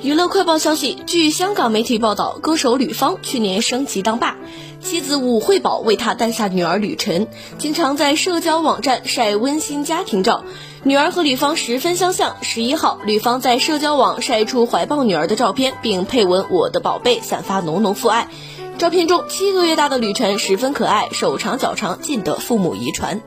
娱乐快报消息，据香港媒体报道，歌手吕方去年升级当爸，妻子武慧宝为他诞下女儿吕晨，经常在社交网站晒温馨家庭照。女儿和吕方十分相像。十一号，吕方在社交网晒出怀抱女儿的照片，并配文“我的宝贝”，散发浓浓父爱。照片中，七个月大的吕晨十分可爱，手长脚长，尽得父母遗传。